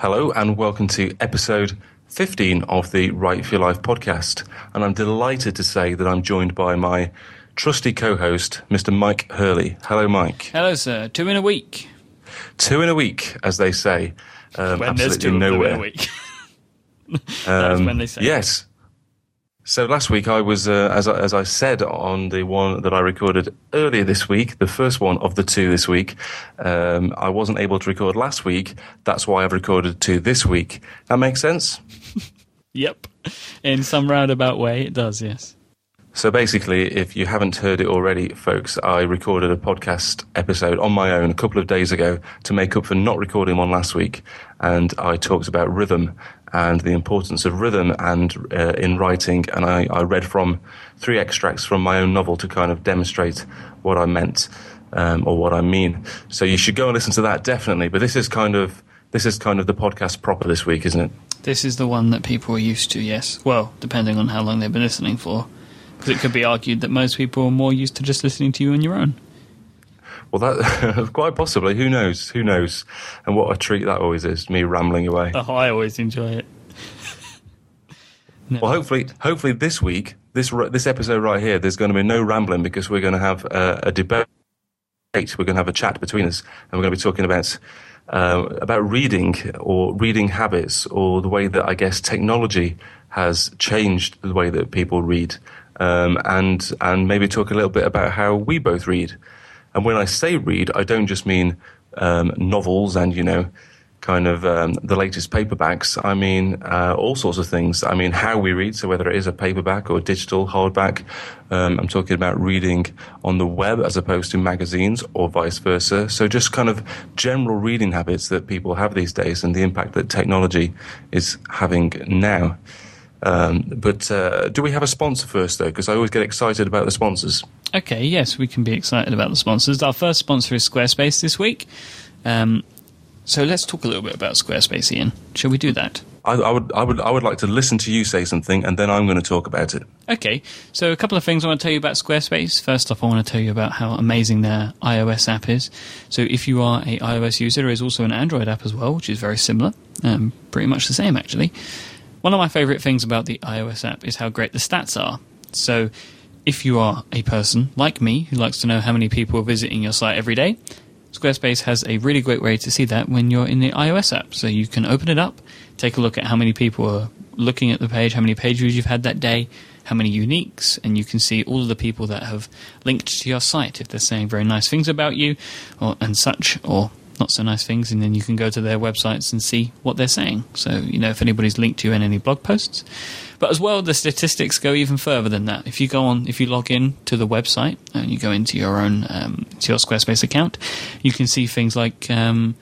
Hello, and welcome to episode 15 of the Write for Your Life podcast. And I'm delighted to say that I'm joined by my trusty co host, Mr. Mike Hurley. Hello, Mike. Hello, sir. Two in a week. Two in a week, as they say. Um, when there's two nowhere. in a week. um, when they say. Yes. So last week I was, uh, as, I, as I said on the one that I recorded earlier this week, the first one of the two this week, um, I wasn't able to record last week. That's why I've recorded two this week. That makes sense? yep. In some roundabout way, it does, yes. So basically, if you haven't heard it already, folks, I recorded a podcast episode on my own a couple of days ago to make up for not recording one last week. And I talked about rhythm and the importance of rhythm and uh, in writing. And I, I, read from three extracts from my own novel to kind of demonstrate what I meant um, or what I mean. So you should go and listen to that definitely. But this is kind of this is kind of the podcast proper this week, isn't it? This is the one that people are used to. Yes. Well, depending on how long they've been listening for, because it could be argued that most people are more used to just listening to you on your own. Well, that quite possibly. Who knows? Who knows? And what a treat that always is. Me rambling away. Oh, I always enjoy it. no. Well, hopefully, hopefully this week, this this episode right here, there's going to be no rambling because we're going to have a, a debate. We're going to have a chat between us, and we're going to be talking about uh, about reading or reading habits or the way that I guess technology has changed the way that people read, um, and and maybe talk a little bit about how we both read. And when I say read, I don't just mean um, novels and, you know, kind of um, the latest paperbacks. I mean uh, all sorts of things. I mean how we read, so whether it is a paperback or digital hardback. Um, I'm talking about reading on the web as opposed to magazines or vice versa. So just kind of general reading habits that people have these days and the impact that technology is having now. Um, but uh, do we have a sponsor first, though? Because I always get excited about the sponsors. Okay, yes, we can be excited about the sponsors. Our first sponsor is Squarespace this week. Um, so let's talk a little bit about Squarespace, Ian. Shall we do that? I, I, would, I would, I would like to listen to you say something, and then I'm going to talk about it. Okay. So a couple of things I want to tell you about Squarespace. First off, I want to tell you about how amazing their iOS app is. So if you are a iOS user, there is also an Android app as well, which is very similar, um, pretty much the same actually. One of my favorite things about the iOS app is how great the stats are. So if you are a person like me who likes to know how many people are visiting your site every day, Squarespace has a really great way to see that when you're in the iOS app. So you can open it up, take a look at how many people are looking at the page, how many page views you've had that day, how many uniques, and you can see all of the people that have linked to your site if they're saying very nice things about you or and such, or not so nice things, and then you can go to their websites and see what they're saying. So, you know, if anybody's linked to you in any blog posts. But as well, the statistics go even further than that. If you go on, if you log in to the website and you go into your own, um, to your Squarespace account, you can see things like, um,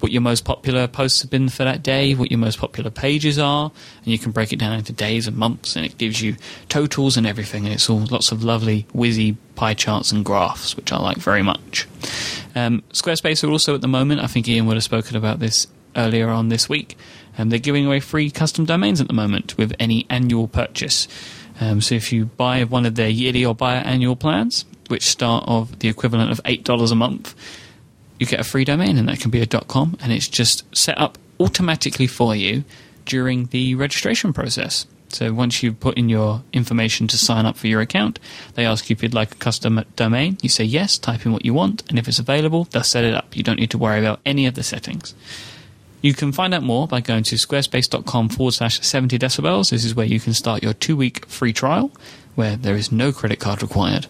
what your most popular posts have been for that day, what your most popular pages are, and you can break it down into days and months, and it gives you totals and everything. And it's all lots of lovely, whizzy pie charts and graphs, which I like very much. Um, Squarespace are also at the moment, I think Ian would have spoken about this earlier on this week, and they're giving away free custom domains at the moment with any annual purchase. Um, so if you buy one of their yearly or biannual plans, which start of the equivalent of $8 a month, you get a free domain, and that can be a .com, and it's just set up automatically for you during the registration process. So once you put in your information to sign up for your account, they ask you if you'd like a custom domain. You say yes, type in what you want, and if it's available, they'll set it up. You don't need to worry about any of the settings. You can find out more by going to squarespace.com forward slash 70 decibels. This is where you can start your two week free trial where there is no credit card required.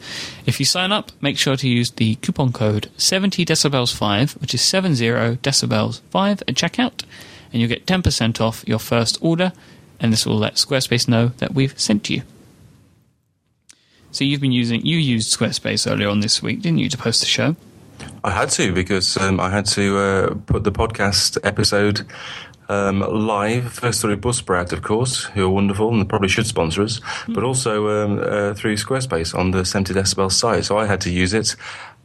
If you sign up, make sure to use the coupon code 70 decibels 5, which is 70 decibels 5 at checkout, and you'll get 10% off your first order, and this will let Squarespace know that we've sent you. So you've been using, you used Squarespace earlier on this week, didn't you, to post the show? I had to because um, I had to uh, put the podcast episode um, live, first through Buzzsprout, of course, who are wonderful and probably should sponsor us, mm. but also um, uh, through Squarespace on the 70 decibel site. So I had to use it.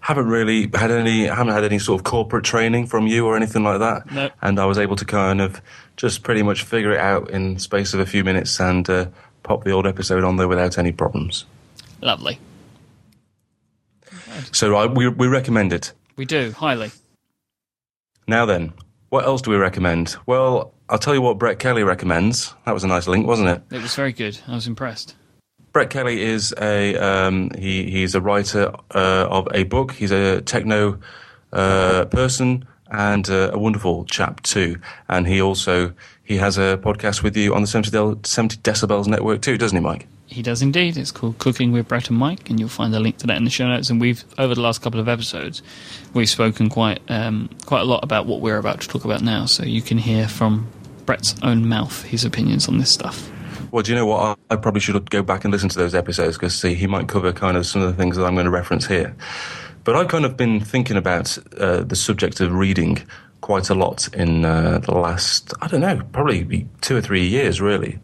Haven't really had any, haven't had any sort of corporate training from you or anything like that. Nope. And I was able to kind of just pretty much figure it out in space of a few minutes and uh, pop the old episode on there without any problems. Lovely. So I, we, we recommend it. We do, highly. Now then, What else do we recommend? Well, I'll tell you what Brett Kelly recommends. That was a nice link, wasn't it? It was very good. I was impressed. Brett Kelly is a um, he, he's a writer uh, of a book. He's a techno uh, person and uh, a wonderful chap too. And he also he has a podcast with you on the 70, del- 70 Decibels network too, doesn't he, Mike? He does indeed. It's called Cooking with Brett and Mike, and you'll find a link to that in the show notes. And we've over the last couple of episodes, we've spoken quite um, quite a lot about what we're about to talk about now. So you can hear from Brett's own mouth his opinions on this stuff. Well, do you know what? I, I probably should go back and listen to those episodes because see, he might cover kind of some of the things that I'm going to reference here. But I've kind of been thinking about uh, the subject of reading quite a lot in uh, the last, I don't know, probably two or three years, really.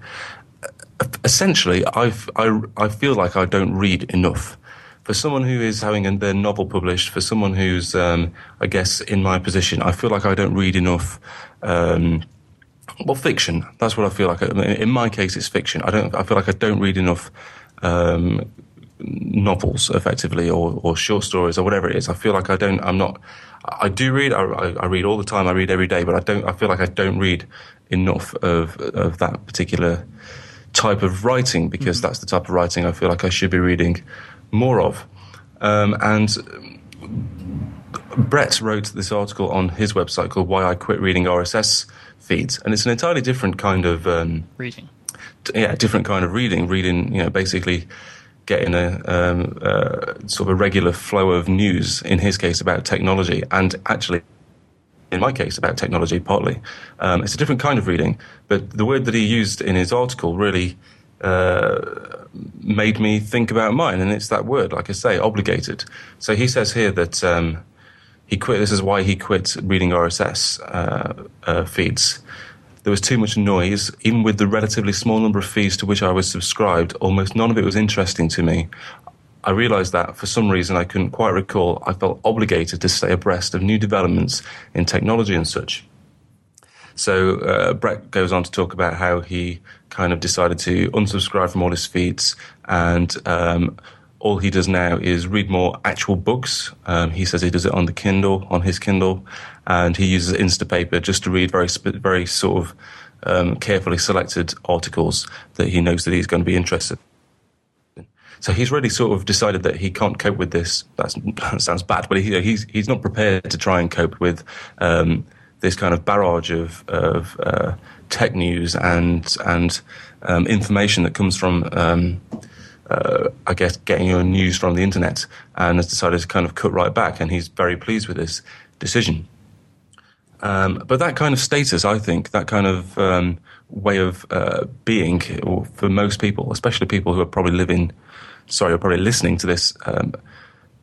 Essentially, I've, I, I feel like I don't read enough. For someone who is having their novel published, for someone who's, um, I guess, in my position, I feel like I don't read enough. Um, well, fiction. That's what I feel like. In my case, it's fiction. I don't. I feel like I don't read enough um, novels effectively or, or short stories or whatever it is. I feel like I don't, I'm not, I do read, I, I read all the time, I read every day, but I don't, I feel like I don't read enough of, of that particular type of writing because mm-hmm. that's the type of writing I feel like I should be reading more of. Um, and Brett wrote this article on his website called Why I Quit Reading RSS Feeds. And it's an entirely different kind of um, reading. Yeah, different kind of reading. Reading, you know, basically getting a um, uh, sort of a regular flow of news. In his case, about technology, and actually, in my case, about technology partly. Um, it's a different kind of reading, but the word that he used in his article really. Uh, made me think about mine, and it's that word, like I say, obligated. So he says here that um, he quit. This is why he quit reading RSS uh, uh, feeds there was too much noise. Even with the relatively small number of feeds to which I was subscribed, almost none of it was interesting to me. I realized that for some reason I couldn't quite recall, I felt obligated to stay abreast of new developments in technology and such. So uh, Brett goes on to talk about how he kind of decided to unsubscribe from all his feeds and um, all he does now is read more actual books. Um, he says he does it on the Kindle, on his Kindle, and he uses Instapaper just to read very, very sort of um, carefully selected articles that he knows that he's going to be interested. in. So he's really sort of decided that he can't cope with this. That's, that sounds bad, but he, he's he's not prepared to try and cope with um, this kind of barrage of of uh, tech news and and um, information that comes from um, uh, I guess, getting your news from the internet and has decided to kind of cut right back. And he's very pleased with this decision. Um, but that kind of status, I think, that kind of um, way of uh, being for most people, especially people who are probably living, sorry, are probably listening to this um,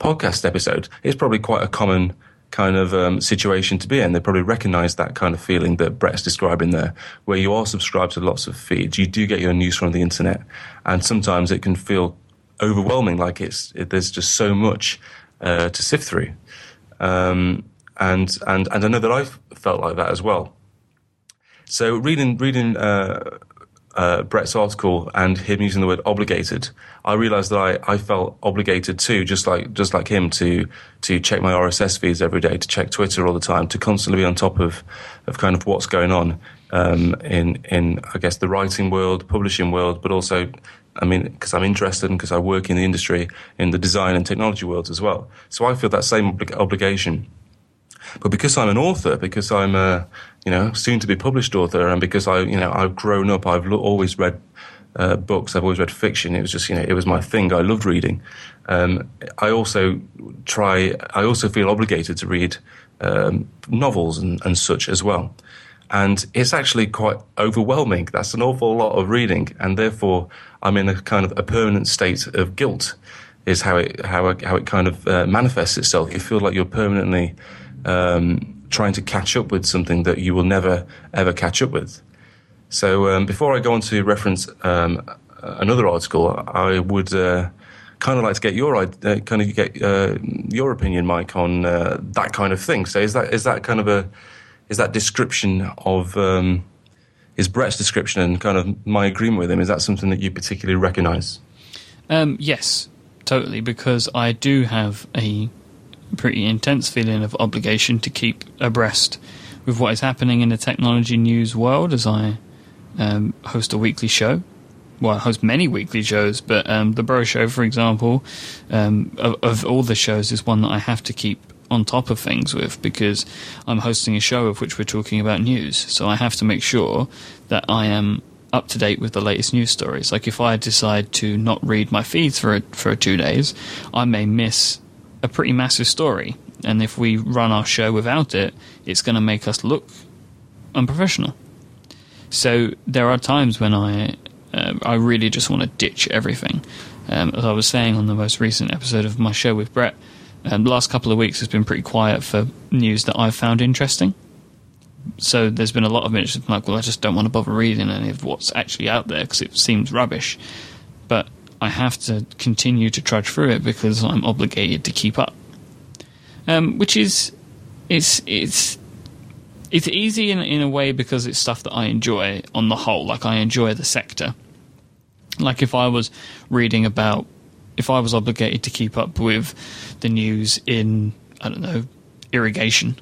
podcast episode, is probably quite a common kind of um, situation to be in. They probably recognize that kind of feeling that Brett's describing there, where you are subscribed to lots of feeds. You do get your news from the internet, and sometimes it can feel overwhelming, like it's it, there's just so much uh, to sift through. Um, and and and I know that I've felt like that as well. So reading reading uh, uh, Brett's article and him using the word obligated, I realized that I, I felt obligated too, just like just like him, to to check my RSS feeds every day, to check Twitter all the time, to constantly be on top of of kind of what's going on um, in in I guess the writing world, publishing world, but also, I mean, because I'm interested and because I work in the industry in the design and technology worlds as well. So I feel that same oblig- obligation. But because I'm an author, because I'm a you know soon to be published author, and because I you know I've grown up, I've lo- always read uh, books. I've always read fiction. It was just you know it was my thing. I loved reading. Um, I also try. I also feel obligated to read um, novels and, and such as well. And it's actually quite overwhelming. That's an awful lot of reading, and therefore I'm in a kind of a permanent state of guilt. Is how it how it, how it kind of uh, manifests itself. You feel like you're permanently um, trying to catch up with something that you will never ever catch up with. So um, before I go on to reference um, another article, I would uh, kind of like to get your uh, kind of get uh, your opinion, Mike, on uh, that kind of thing. So is that is that kind of a is that description of um, is Brett's description and kind of my agreement with him? Is that something that you particularly recognise? Um, yes, totally, because I do have a pretty intense feeling of obligation to keep abreast with what is happening in the technology news world as I um, host a weekly show. Well, I host many weekly shows, but um, the Bro Show, for example, um, of, of all the shows, is one that I have to keep on top of things with because I'm hosting a show of which we're talking about news. So I have to make sure that I am up to date with the latest news stories. Like if I decide to not read my feeds for for two days, I may miss a pretty massive story. And if we run our show without it, it's going to make us look unprofessional. So there are times when I uh, I really just want to ditch everything. Um, as I was saying on the most recent episode of my show with Brett, um, the last couple of weeks has been pretty quiet for news that I've found interesting. So there's been a lot of minutes like, well, I just don't want to bother reading any of what's actually out there because it seems rubbish. But I have to continue to trudge through it because I'm obligated to keep up. Um, which is, it's it's it's easy in in a way because it's stuff that I enjoy on the whole. Like I enjoy the sector. Like if I was reading about if I was obligated to keep up with the news in I don't know irrigation,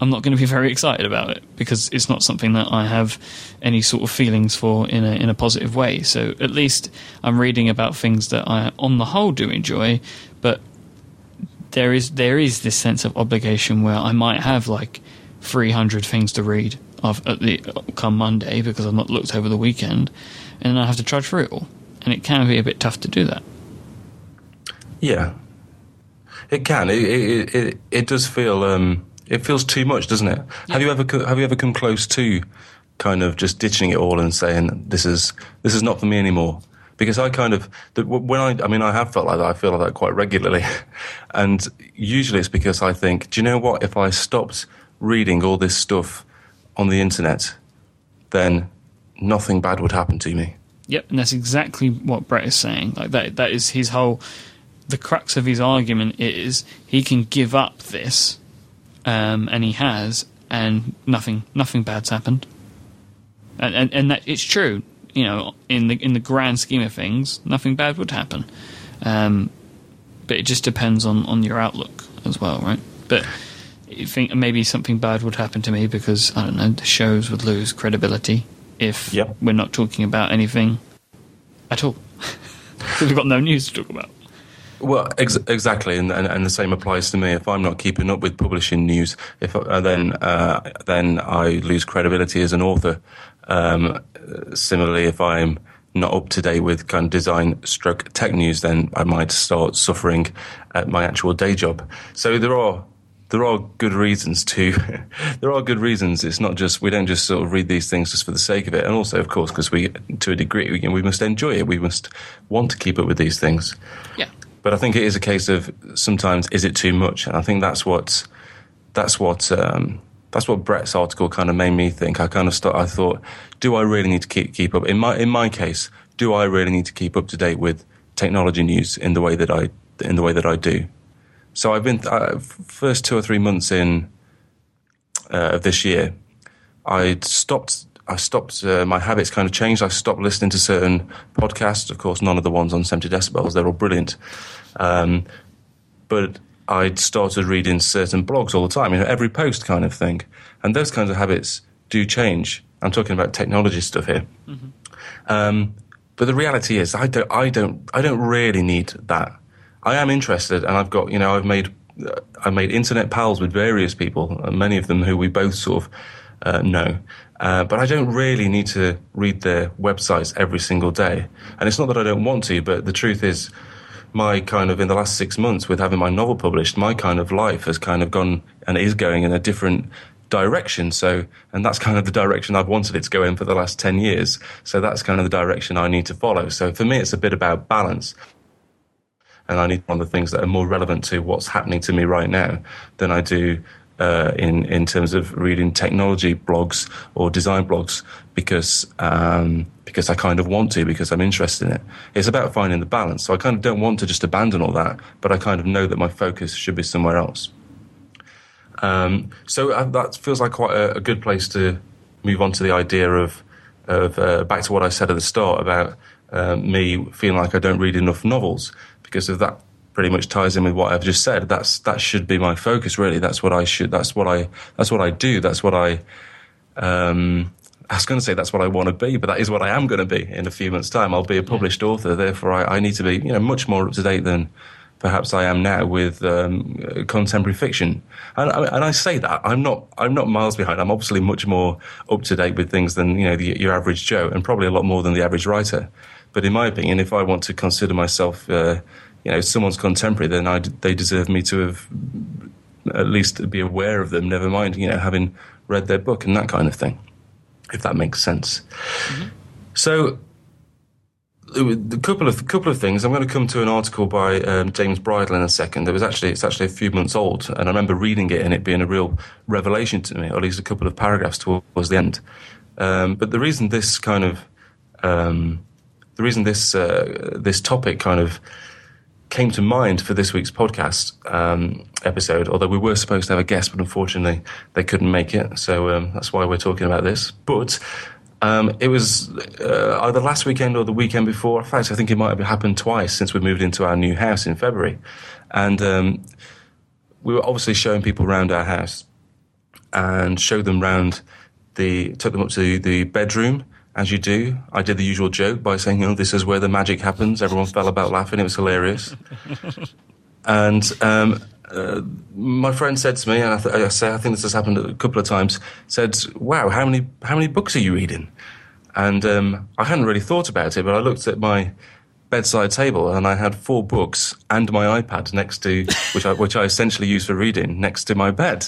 I'm not going to be very excited about it because it's not something that I have any sort of feelings for in a in a positive way. So at least I'm reading about things that I, on the whole, do enjoy, but there is there is this sense of obligation where I might have like 300 things to read of, at the come Monday because I've not looked over the weekend, and then I have to trudge through it all, and it can be a bit tough to do that. Yeah, it can. It it it, it does feel um, it feels too much, doesn't it? Yeah. Have you ever have you ever come close to kind of just ditching it all and saying this is this is not for me anymore? Because I kind of when I I mean I have felt like that. I feel like that quite regularly, and usually it's because I think, do you know what? If I stopped reading all this stuff on the internet, then nothing bad would happen to me. Yep, and that's exactly what Brett is saying. Like that that is his whole the crux of his argument is he can give up this, um, and he has, and nothing nothing bad's happened. And, and and that it's true, you know, in the in the grand scheme of things, nothing bad would happen. Um, but it just depends on, on your outlook as well, right? But you think maybe something bad would happen to me because I don't know the shows would lose credibility if yep. we're not talking about anything at all we've got no news to talk about. Well, ex- exactly, and, and, and the same applies to me. If I'm not keeping up with publishing news, if uh, then uh, then I lose credibility as an author. Um, similarly, if I'm not up to date with kind of design stroke tech news, then I might start suffering at my actual day job. So there are there are good reasons to there are good reasons it's not just we don't just sort of read these things just for the sake of it and also of course because we to a degree we, we must enjoy it we must want to keep up with these things yeah but I think it is a case of sometimes is it too much? And I think that's what that's what um, that's what Brett's article kind of made me think. I kind of start, I thought, do I really need to keep keep up? In my in my case, do I really need to keep up to date with technology news in the way that I in the way that I do? So I've been uh, first two or three months in uh, of this year, I stopped I stopped, uh, my habits kind of changed. I stopped listening to certain podcasts. Of course, none of the ones on 70 decibels, they're all brilliant. Um, but I'd started reading certain blogs all the time, you know, every post kind of thing. And those kinds of habits do change. I'm talking about technology stuff here. Mm-hmm. Um, but the reality is, I don't, I don't, I don't really need that. I am interested, and I've got, you know, I've made, uh, I've made internet pals with various people, many of them who we both sort of uh, know. Uh, but I don't really need to read their websites every single day. And it's not that I don't want to, but the truth is, my kind of in the last six months with having my novel published, my kind of life has kind of gone and is going in a different direction. So, and that's kind of the direction I've wanted it to go in for the last 10 years. So that's kind of the direction I need to follow. So for me, it's a bit about balance. And I need one of the things that are more relevant to what's happening to me right now than I do uh, in in terms of reading technology blogs or design blogs because um, because I kind of want to because I'm interested in it. It's about finding the balance. So I kind of don't want to just abandon all that, but I kind of know that my focus should be somewhere else. Um, so uh, that feels like quite a, a, good place to move on to the idea of of uh, back to what I said at the start about uh, me feeling like I don't read enough novels because of that pretty much ties in with what I've just said. That's that should be my focus. Really, that's what I should. That's what I. That's what I do. That's what I. Um, I was going to say that's what I want to be, but that is what I am going to be in a few months' time. I'll be a published author. Therefore, I, I, need to be, you know, much more up to date than perhaps I am now with um, contemporary fiction. And, and, I say that I'm not I'm not miles behind. I'm obviously much more up to date with things than you know the, your average Joe, and probably a lot more than the average writer. But in my opinion, if I want to consider myself, uh, you know, someone's contemporary, then I, they deserve me to have at least be aware of them. Never mind, you know, having read their book and that kind of thing if that makes sense. Mm-hmm. So, a couple of couple of things. I'm going to come to an article by um, James Bridle in a second. It was actually it's actually a few months old, and I remember reading it and it being a real revelation to me, or at least a couple of paragraphs towards the end. Um, but the reason this kind of um, the reason this uh, this topic kind of came to mind for this week's podcast um, episode, although we were supposed to have a guest, but unfortunately they couldn't make it. So um, that's why we're talking about this. But um, it was uh, either last weekend or the weekend before. In fact, I think it might have happened twice since we moved into our new house in February. And um, we were obviously showing people around our house and showed them around the, took them up to the bedroom as you do. I did the usual joke by saying, "You know, this is where the magic happens." Everyone fell about laughing. It was hilarious. and um, uh, my friend said to me, and I, th- I, say I think this has happened a couple of times. Said, "Wow, how many how many books are you reading?" And um, I hadn't really thought about it, but I looked at my bedside table and I had four books and my iPad next to which I which I essentially use for reading next to my bed.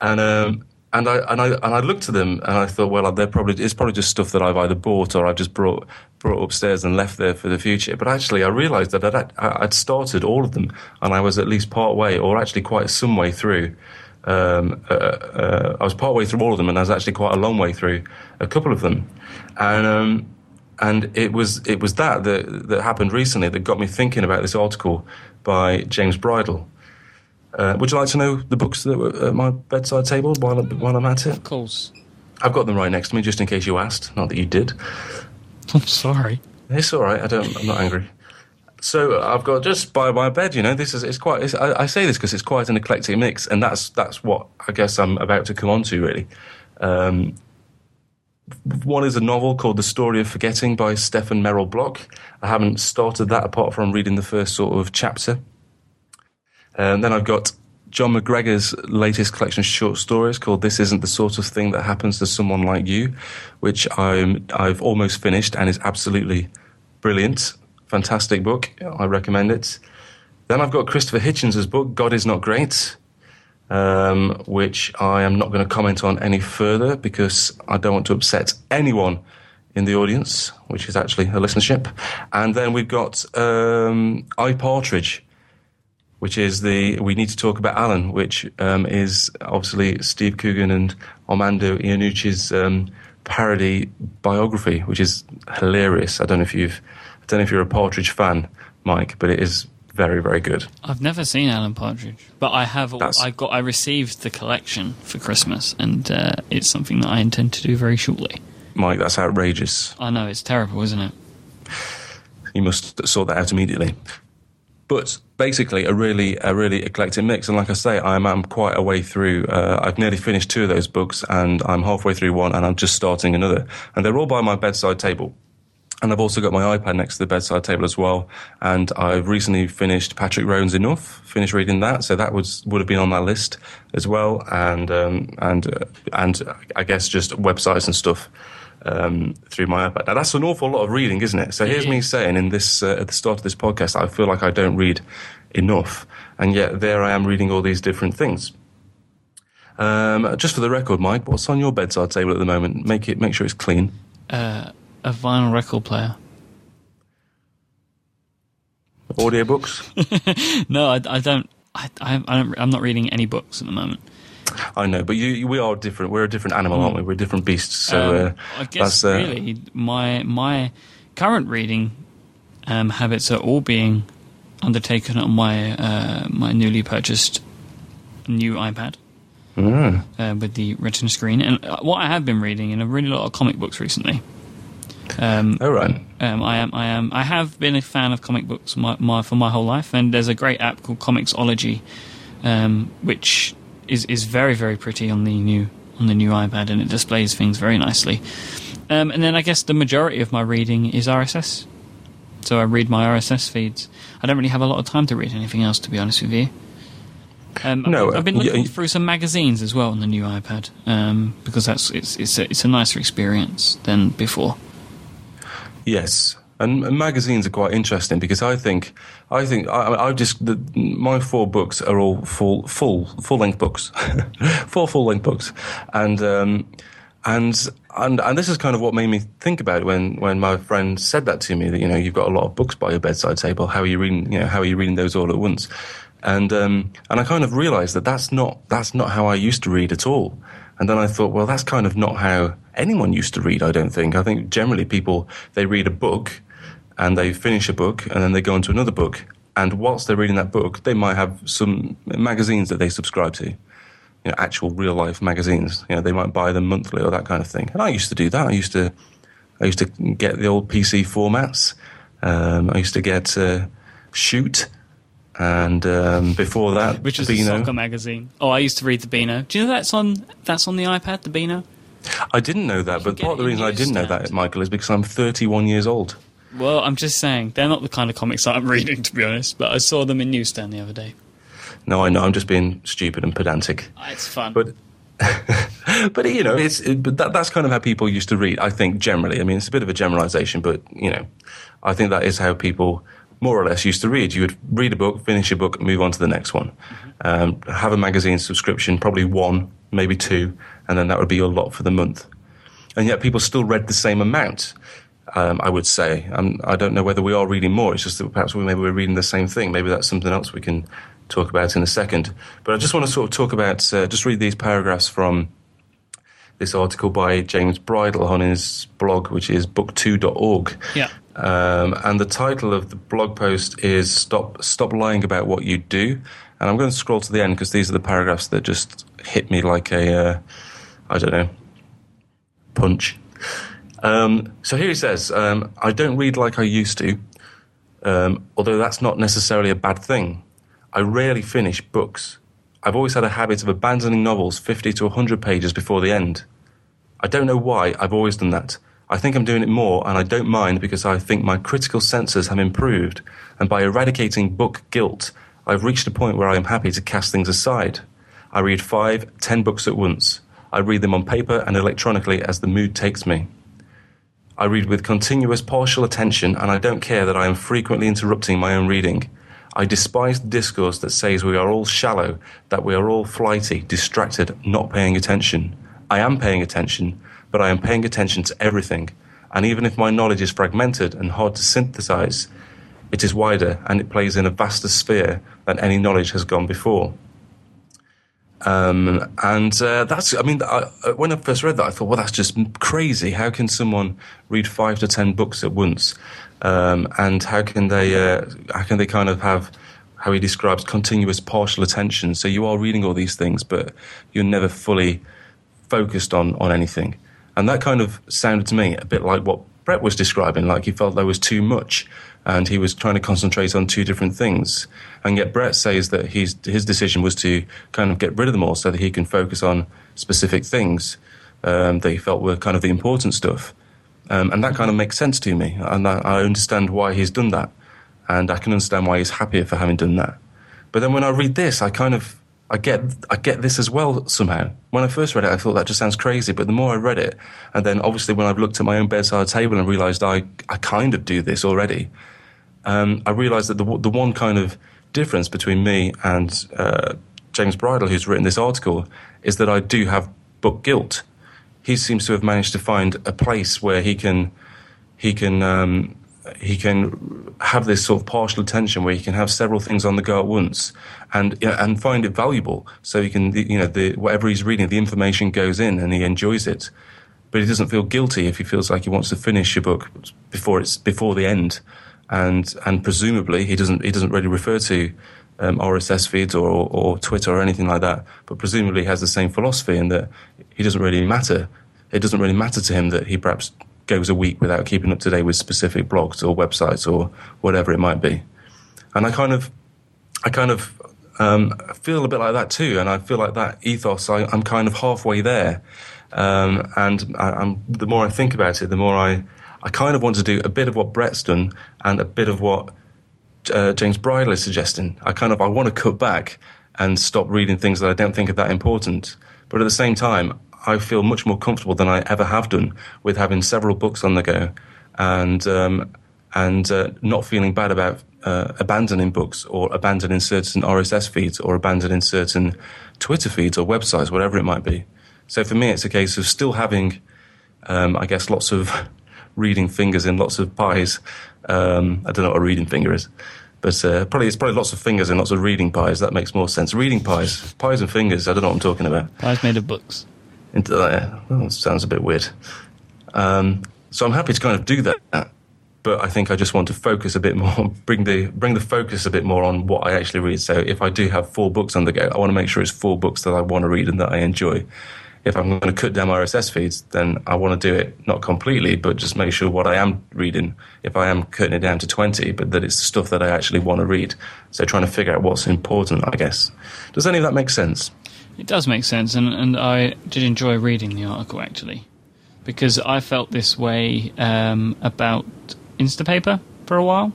And um, and I and I and I looked at them and I thought, well, they're probably it's probably just stuff that I've either bought or I've just brought brought upstairs and left there for the future. But actually, I realised that I'd, I'd started all of them and I was at least part way, or actually quite some way through. Um, uh, uh, I was part way through all of them, and I was actually quite a long way through a couple of them, and. Um, and it was it was that, that that happened recently that got me thinking about this article by James Bridle, uh, would you like to know the books that were at my bedside table while, while I'm at it? Of course. I've got them right next to me, just in case you asked. Not that you did. I'm sorry. It's all right. I don't. I'm not angry. So I've got just by my bed. You know, this is it's quite. It's, I, I, say this because it's quite an eclectic mix, and that's that's what I guess I'm about to come on to really. Um, one is a novel called The Story of Forgetting by Stefan Merrill Block. I haven't started that apart from reading the first sort of chapter. And then I've got Jon McGregor's latest collection of short stories called "This Isn't the Sort of Thing That Happens to Someone Like You," which I'm I've almost finished and is absolutely brilliant, fantastic book. I recommend it. Then I've got Christopher Hitchens' book "God Is Not Great," um, which I am not going to comment on any further because I don't want to upset anyone in the audience, which is actually a listenership. And then we've got um, I Partridge which is the We Need to Talk About Alan, which um, is obviously Steve Coogan and Armando Iannucci's um, parody biography, which is hilarious. I don't know if you've, I don't know if you're a Partridge fan, Mike, but it is very, very good. I've never seen Alan Partridge, but I have. That's, I got. I received the collection for Christmas, and uh, it's something that I intend to do very shortly. Mike, that's outrageous. I know it's terrible, isn't it? You must sort that out immediately. But basically, a really a really eclectic mix. And like I say, I'm, I'm quite a way through. Uh, I've nearly finished two of those books, and I'm halfway through one, and I'm just starting another. And they're all by my bedside table. And I've also got my iPad next to the bedside table as well. And I've recently finished Patrick Rhone's Enough, finished reading that. So that was, would have been on my list as well. And, um, and, uh, and I guess just websites and stuff um, through my iPad. Now that's an awful lot of reading, isn't it? So here's me saying in this uh, at the start of this podcast, I feel like I don't read enough, and yet there I am reading all these different things. Um, just for the record, Mike, what's on your bedside table at the moment? Make it make sure it's clean. Uh, a vinyl record player. Audiobooks? no, I, I don't. I, I, I don't. I'm not reading any books at the moment. I know, but you, we are different. We're a different animal, aren't we? We're different beasts. So um, uh, I guess uh, really my my current reading um, habits are all being undertaken on my uh, my newly purchased new iPad. Mm. Uh, with the Retina screen, and uh, what I have been reading, and I've read a lot of comic books recently. Um, Oh right. um, I am. I am. I have been a fan of comic books my, my, for my whole life, and there's a great app called comiXology, um, which is is very very pretty on the new on the new iPad, and it displays things very nicely. Um, and then I guess the majority of my reading is RSS, so I read my RSS feeds. I don't really have a lot of time to read anything else, to be honest with you. Um, I've No, been- I've been uh, looking through some magazines as well on the new iPad um, because that's it's it's a, it's a nicer experience than before. Yes, and and magazines are quite interesting because I think I think I, I just the, my four books are all full full full length books, four full length books, and um, and and and this is kind of what made me think about it when when my friend said that to me that you know you've got a lot of books by your bedside table. How are you reading? You know how are you reading those all at once? And um, and I kind of realised that that's not that's not how I used to read at all. And then I thought, well, that's kind of not how anyone used to read. I don't think. I think generally people they read a book and they finish a book and then they go into another book. And whilst they're reading that book, they might have some magazines that they subscribe to, you know, actual real life magazines. You know, they might buy them monthly or that kind of thing. And I used to do that. I used to, I used to get the old PC formats. Um, I used to get uh, Shoot, and um, before that, which is a soccer magazine. Oh, I used to read the Beano. Do you know that's on that's on the iPad, the Beano? I didn't know that, but part of the reason I didn't know that. Michael, is because I'm 31 years old. Well, I'm just saying they're not the kind of comics that I'm reading, to be honest. But I saw them in newsstand the other day. No, I know I'm just being stupid and pedantic. Ah, It's fun. But but you know, it's it, but that, that's kind of how people used to read. I think generally. I mean, it's a bit of a generalization, but you know, I think that is how people more or less used to read. You would read a book, finish a book, move on to the next one. Um, have a magazine subscription, probably one, maybe two, and then that would be your lot for the month. And yet, people still read the same amount. Um, I would say. Um, I don't know whether we are reading more. It's just that perhaps we maybe we're reading the same thing. Maybe that's something else we can talk about in a second. But I just want to sort of talk about, uh, just read these paragraphs from this article by James Bridle on his blog, which is booktwo.org. yeah. Um, and the title of the blog post is "Stop Stop Lying About What You Do." And I'm going to scroll to the end because these are the paragraphs that just hit me like a, uh, I don't know, punch. Um, so here he says, um, "I don't read like I used to, um, although that's not necessarily a bad thing. I rarely finish books. I've always had a habit of abandoning novels 50 to 100 pages before the end. I don't know why I've always done that. I think I'm doing it more, and I don't mind because I think my critical senses have improved, and by eradicating book guilt, I've reached a point where I am happy to cast things aside. I read five, ten books at once. I read them on paper and electronically as the mood takes me. I read with continuous partial attention, and I don't care that I am frequently interrupting my own reading. I despise the discourse that says we are all shallow, that we are all flighty, distracted, not paying attention. I am paying attention, but I am paying attention to everything, and even if my knowledge is fragmented and hard to synthesize, it is wider and it plays in a vaster sphere than any knowledge has gone before. Um, and uh, that's, I mean, I, uh, when I first read that, I thought, well, that's just crazy. How can someone read five to ten books at once? Um, and how can they, uh, how can they kind of have, how he describes continuous partial attention? So you are reading all these things, but you're never fully focused on, on anything. And that kind of sounded to me a bit like what Brett was describing, like he felt there was too much and he was trying to concentrate on two different things. And yet Brett says that his, his decision was to kind of get rid of them all so that he can focus on specific things um, that he felt were kind of the important stuff. Um, and that kind of makes sense to me. And I, I understand why he's done that. And I can understand why he's happier for having done that. But then when I read this, I kind of I get I get this as well somehow. When I first read it, I thought that just sounds crazy. But the more I read it, and then obviously when I've looked at my own bedside table and realised I I kind of do this already, um, I realised that the the one kind of difference between me and uh, James Bridle, who's written this article, is that I do have book guilt. He seems to have managed to find a place where he can he can um, he can have this sort of partial attention where he can have several things on the go at once and you know, and find it valuable. So he can you know the whatever he's reading, the information goes in and he enjoys it, but he doesn't feel guilty if he feels like he wants to finish a book before it's before the end, and and presumably he doesn't he doesn't really refer to. Um, RSS feeds or, or Twitter or anything like that, but presumably has the same philosophy in that he doesn't really matter. It doesn't really matter to him that he perhaps goes a week without keeping up to date with specific blogs or websites or whatever it might be. And I kind of, I kind of um, feel a bit like that too. And I feel like that ethos, I, am kind of halfway there. Um, and I, the more I think about it, the more I, I kind of want to do a bit of what Brett's done and a bit of what uh, James Bridle is suggesting. I kind of I want to cut back and stop reading things that I don't think are that important. But at the same time, I feel much more comfortable than I ever have done with having several books on the go and um, and uh, not feeling bad about uh, abandoning books or abandoning certain RSS feeds or abandoning certain Twitter feeds or websites, whatever it might be. So for me, it's a case of still having, um, I guess, lots of reading fingers in lots of pies. Um, I don't know what a reading finger is. But uh, probably it's probably lots of fingers and lots of reading pies. That makes more sense. Reading pies, pies and fingers. I don't know what I'm talking about. Pies made of books. Into, uh, well, sounds a bit weird. Um, so I'm happy to kind of do that, but I think I just want to focus a bit more, bring the bring the focus a bit more on what I actually read. So if I do have four books on the go, I want to make sure it's four books that I want to read and that I enjoy if I'm going to cut down my RSS feeds, then I want to do it not completely, but just make sure what I am reading, if I am cutting it down to 20, but that it's the stuff that I actually want to read. So trying to figure out what's important, I guess. Does any of that make sense? It does make sense, and, and I did enjoy reading the article actually, because I felt this way um, about Instapaper for a while.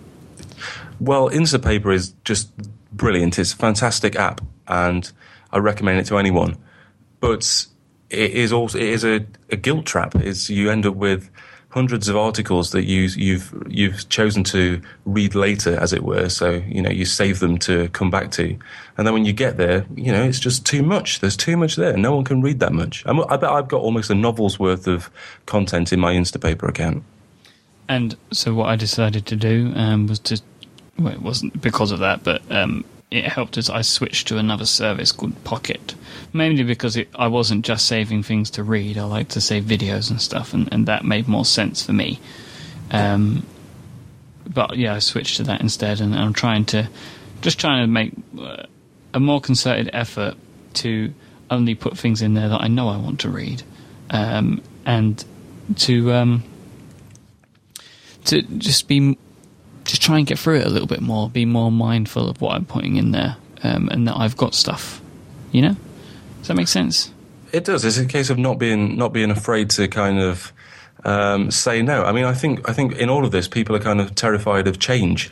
Well, Instapaper is just brilliant. It's a fantastic app, and I recommend it to anyone. But it is also it is a, a guilt trap. It's you end up with hundreds of articles that you you've you've chosen to read later, as it were. So you know you save them to come back to, and then when you get there, you know it's just too much. There's too much there. No one can read that much. I'm, i bet I've got almost a novel's worth of content in my Instapaper account. And so what I decided to do um, was to well, it wasn't because of that, but um, it helped as I switched to another service called Pocket mainly because it, I wasn't just saving things to read. I like to save videos and stuff, and, and that made more sense for me. Um, but yeah, I switched to that instead, and I'm trying to just trying to make uh, a more concerted effort to only put things in there that I know I want to read, um, and to um, to just be just try and get through it a little bit more, be more mindful of what I'm putting in there, um, and that I've got stuff, you know does that make sense? It does. It's a case of not being not being afraid to kind of um, say no. I mean, I think I think in all of this, people are kind of terrified of change.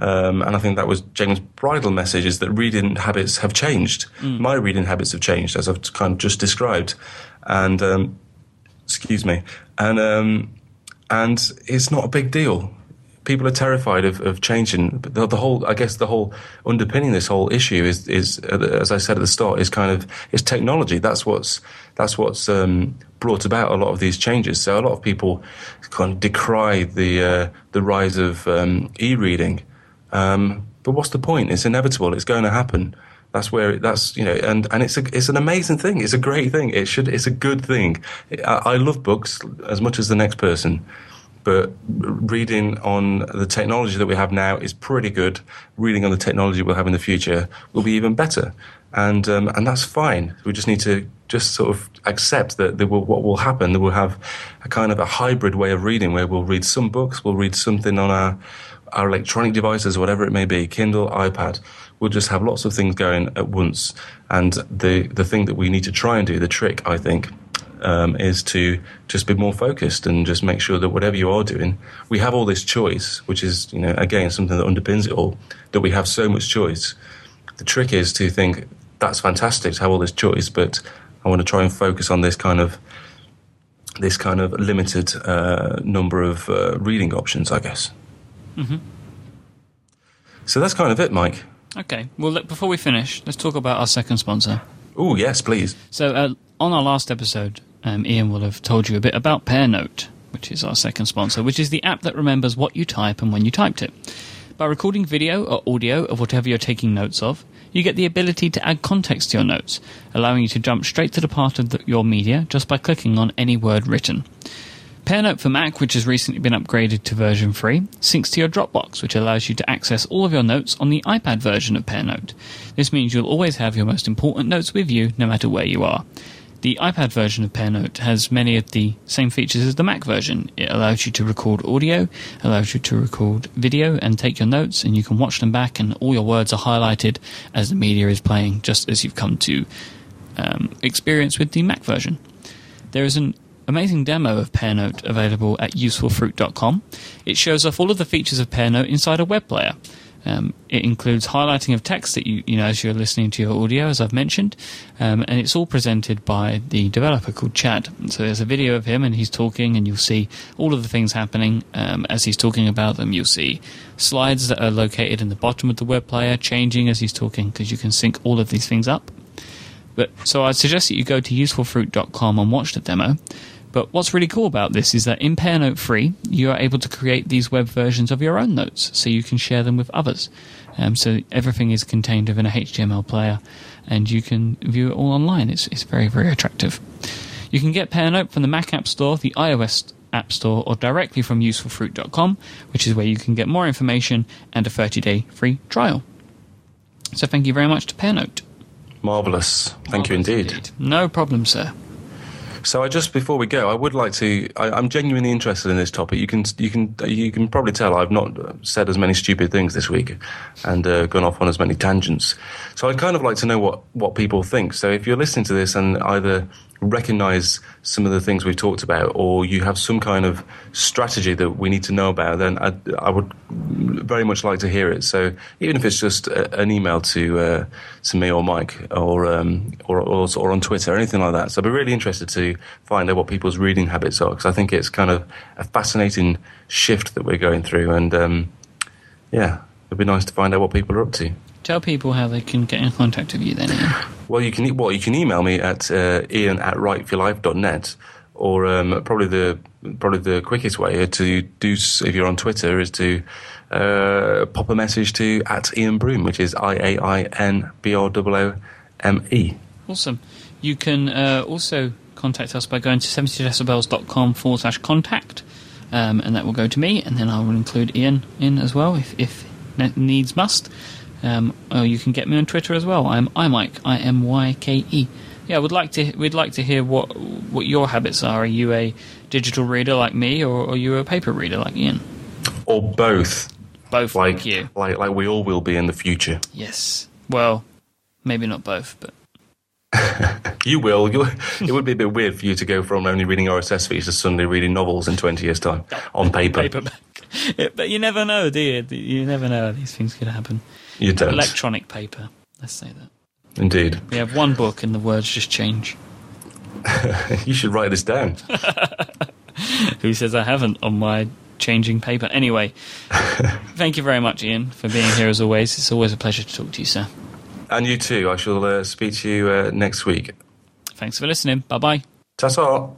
Um, and I think that was James' Bridle message is that reading habits have changed. Mm. My reading habits have changed, as I've kind of just described. And, um, excuse me. And, um, and it's not a big deal people are terrified of, of changing. The, the, whole, I guess, the whole underpinning this whole issue is, is uh, as I said at the start, is kind of is technology. That's what's that's what's um, brought about a lot of these changes. So a lot of people kind of decry the uh, the rise of um, e-reading. Um, but what's the point? It's inevitable. It's going to happen. That's where that's you know, and and it's a it's an amazing thing. It's a great thing. It should it's a good thing. I, I love books as much as the next person but reading on the technology that we have now is pretty good. Reading on the technology we'll have in the future will be even better, and um, and that's fine. We just need to just sort of accept that will, what will happen. That we'll have a kind of a hybrid way of reading, where we'll read some books, we'll read something on our our electronic devices, whatever it may be, Kindle, iPad. We'll just have lots of things going at once. And the the thing that we need to try and do, the trick, I think, um, is to just be more focused and just make sure that whatever you are doing, we have all this choice, which is, you know, again, something that underpins it all, that we have so much choice. The trick is to think that's fantastic to have all this choice, but I want to try and focus on this kind of this kind of limited uh, number of uh, reading options, I guess. Mm-hmm. So that's kind of it, Mike. Okay. Well, look, before we finish, let's talk about our second sponsor. Oh, yes, please. So, uh, on our last episode, um, Ian will have told you a bit about PearNote, which is our second sponsor, which is the app that remembers what you type and when you typed it. By recording video or audio of whatever you're taking notes of, you get the ability to add context to your notes, allowing you to jump straight to the part of the, your media just by clicking on any word written. PearNote for Mac, which has recently been upgraded to version 3, syncs to your Dropbox, which allows you to access all of your notes on the iPad version of PearNote. This means you'll always have your most important notes with you, no matter where you are. The iPad version of PearNote has many of the same features as the Mac version. It allows you to record audio, allows you to record video and take your notes, and you can watch them back, and all your words are highlighted as the media is playing, just as you've come to um, experience with the Mac version. There is an amazing demo of PearNote available at usefulfruit.com. It shows off all of the features of PearNote inside a web player. Um, it includes highlighting of text that you, you know as you're listening to your audio, as I've mentioned, um, and it's all presented by the developer called Chad. So there's a video of him, and he's talking, and you'll see all of the things happening um, as he's talking about them. You'll see slides that are located in the bottom of the web player changing as he's talking, because you can sync all of these things up. But so I'd suggest that you go to usefulfruit.com and watch the demo. But what's really cool about this is that in PearNote Free, you are able to create these web versions of your own notes so you can share them with others. Um, so everything is contained within a HTML player and you can view it all online. It's, it's very, very attractive. You can get PearNote from the Mac App Store, the iOS App Store, or directly from usefulfruit.com, which is where you can get more information and a 30 day free trial. So thank you very much to PearNote. Marvelous. Thank you indeed. indeed. No problem, sir. So I just before we go, I would like to. I, am genuinely interested in this topic. You can you can you can probably tell I've not said as many stupid things this week, and uh, gone off on as many tangents. So I'd kind of like to know what what people think. So if you're listening to this and either recognize some of the things we've talked about, or you have some kind of strategy that we need to know about, then I, I would very much like to hear it. So even if it's just a, an email to uh, to me or Mike, or, um, or, or or on Twitter, anything like that. So I'd be really interested to find out what people's reading habits are, because I think it's kind of a fascinating shift that we're going through, and um, yeah, it'd be nice to find out what people are up to. Tell people how they can get in contact with you then. Well, you can well you can email me at uh, iain at writeforlife.net or um, probably the probably the quickest way to do if you're on Twitter is to uh, pop a message to at Iain Broome, which is I A I N B R O O M E. Awesome. You can uh, also contact us by going to 70decibels.com forward slash contact, um, and that will go to me, and then I will include Iain in as well if, if needs must. Um, oh, you can get me on Twitter as well. I'm imyke, I M Y K E. Yeah, we'd like to we'd like to hear what what your habits are. Are you a digital reader like me, or are you a paper reader like Iain? Or both. Both, like you. Like like we all will be in the future. Yes. Well, maybe not both, but. you will. You'll, it would be a bit weird for you to go from only reading RSS feeds to suddenly reading novels in 20 years' time on paper. Paperback. but you never know, do you? You never know these things could happen. You don't. Electronic paper. Let's say that. Indeed. We have one book and the words just change. you should write this down. Who says I haven't on my changing paper? Anyway, thank you very much, Iain, for being here as always. It's always a pleasure to talk to you, sir. And you too. I shall uh, speak to you uh, next week. Thanks for listening. Bye bye. Ta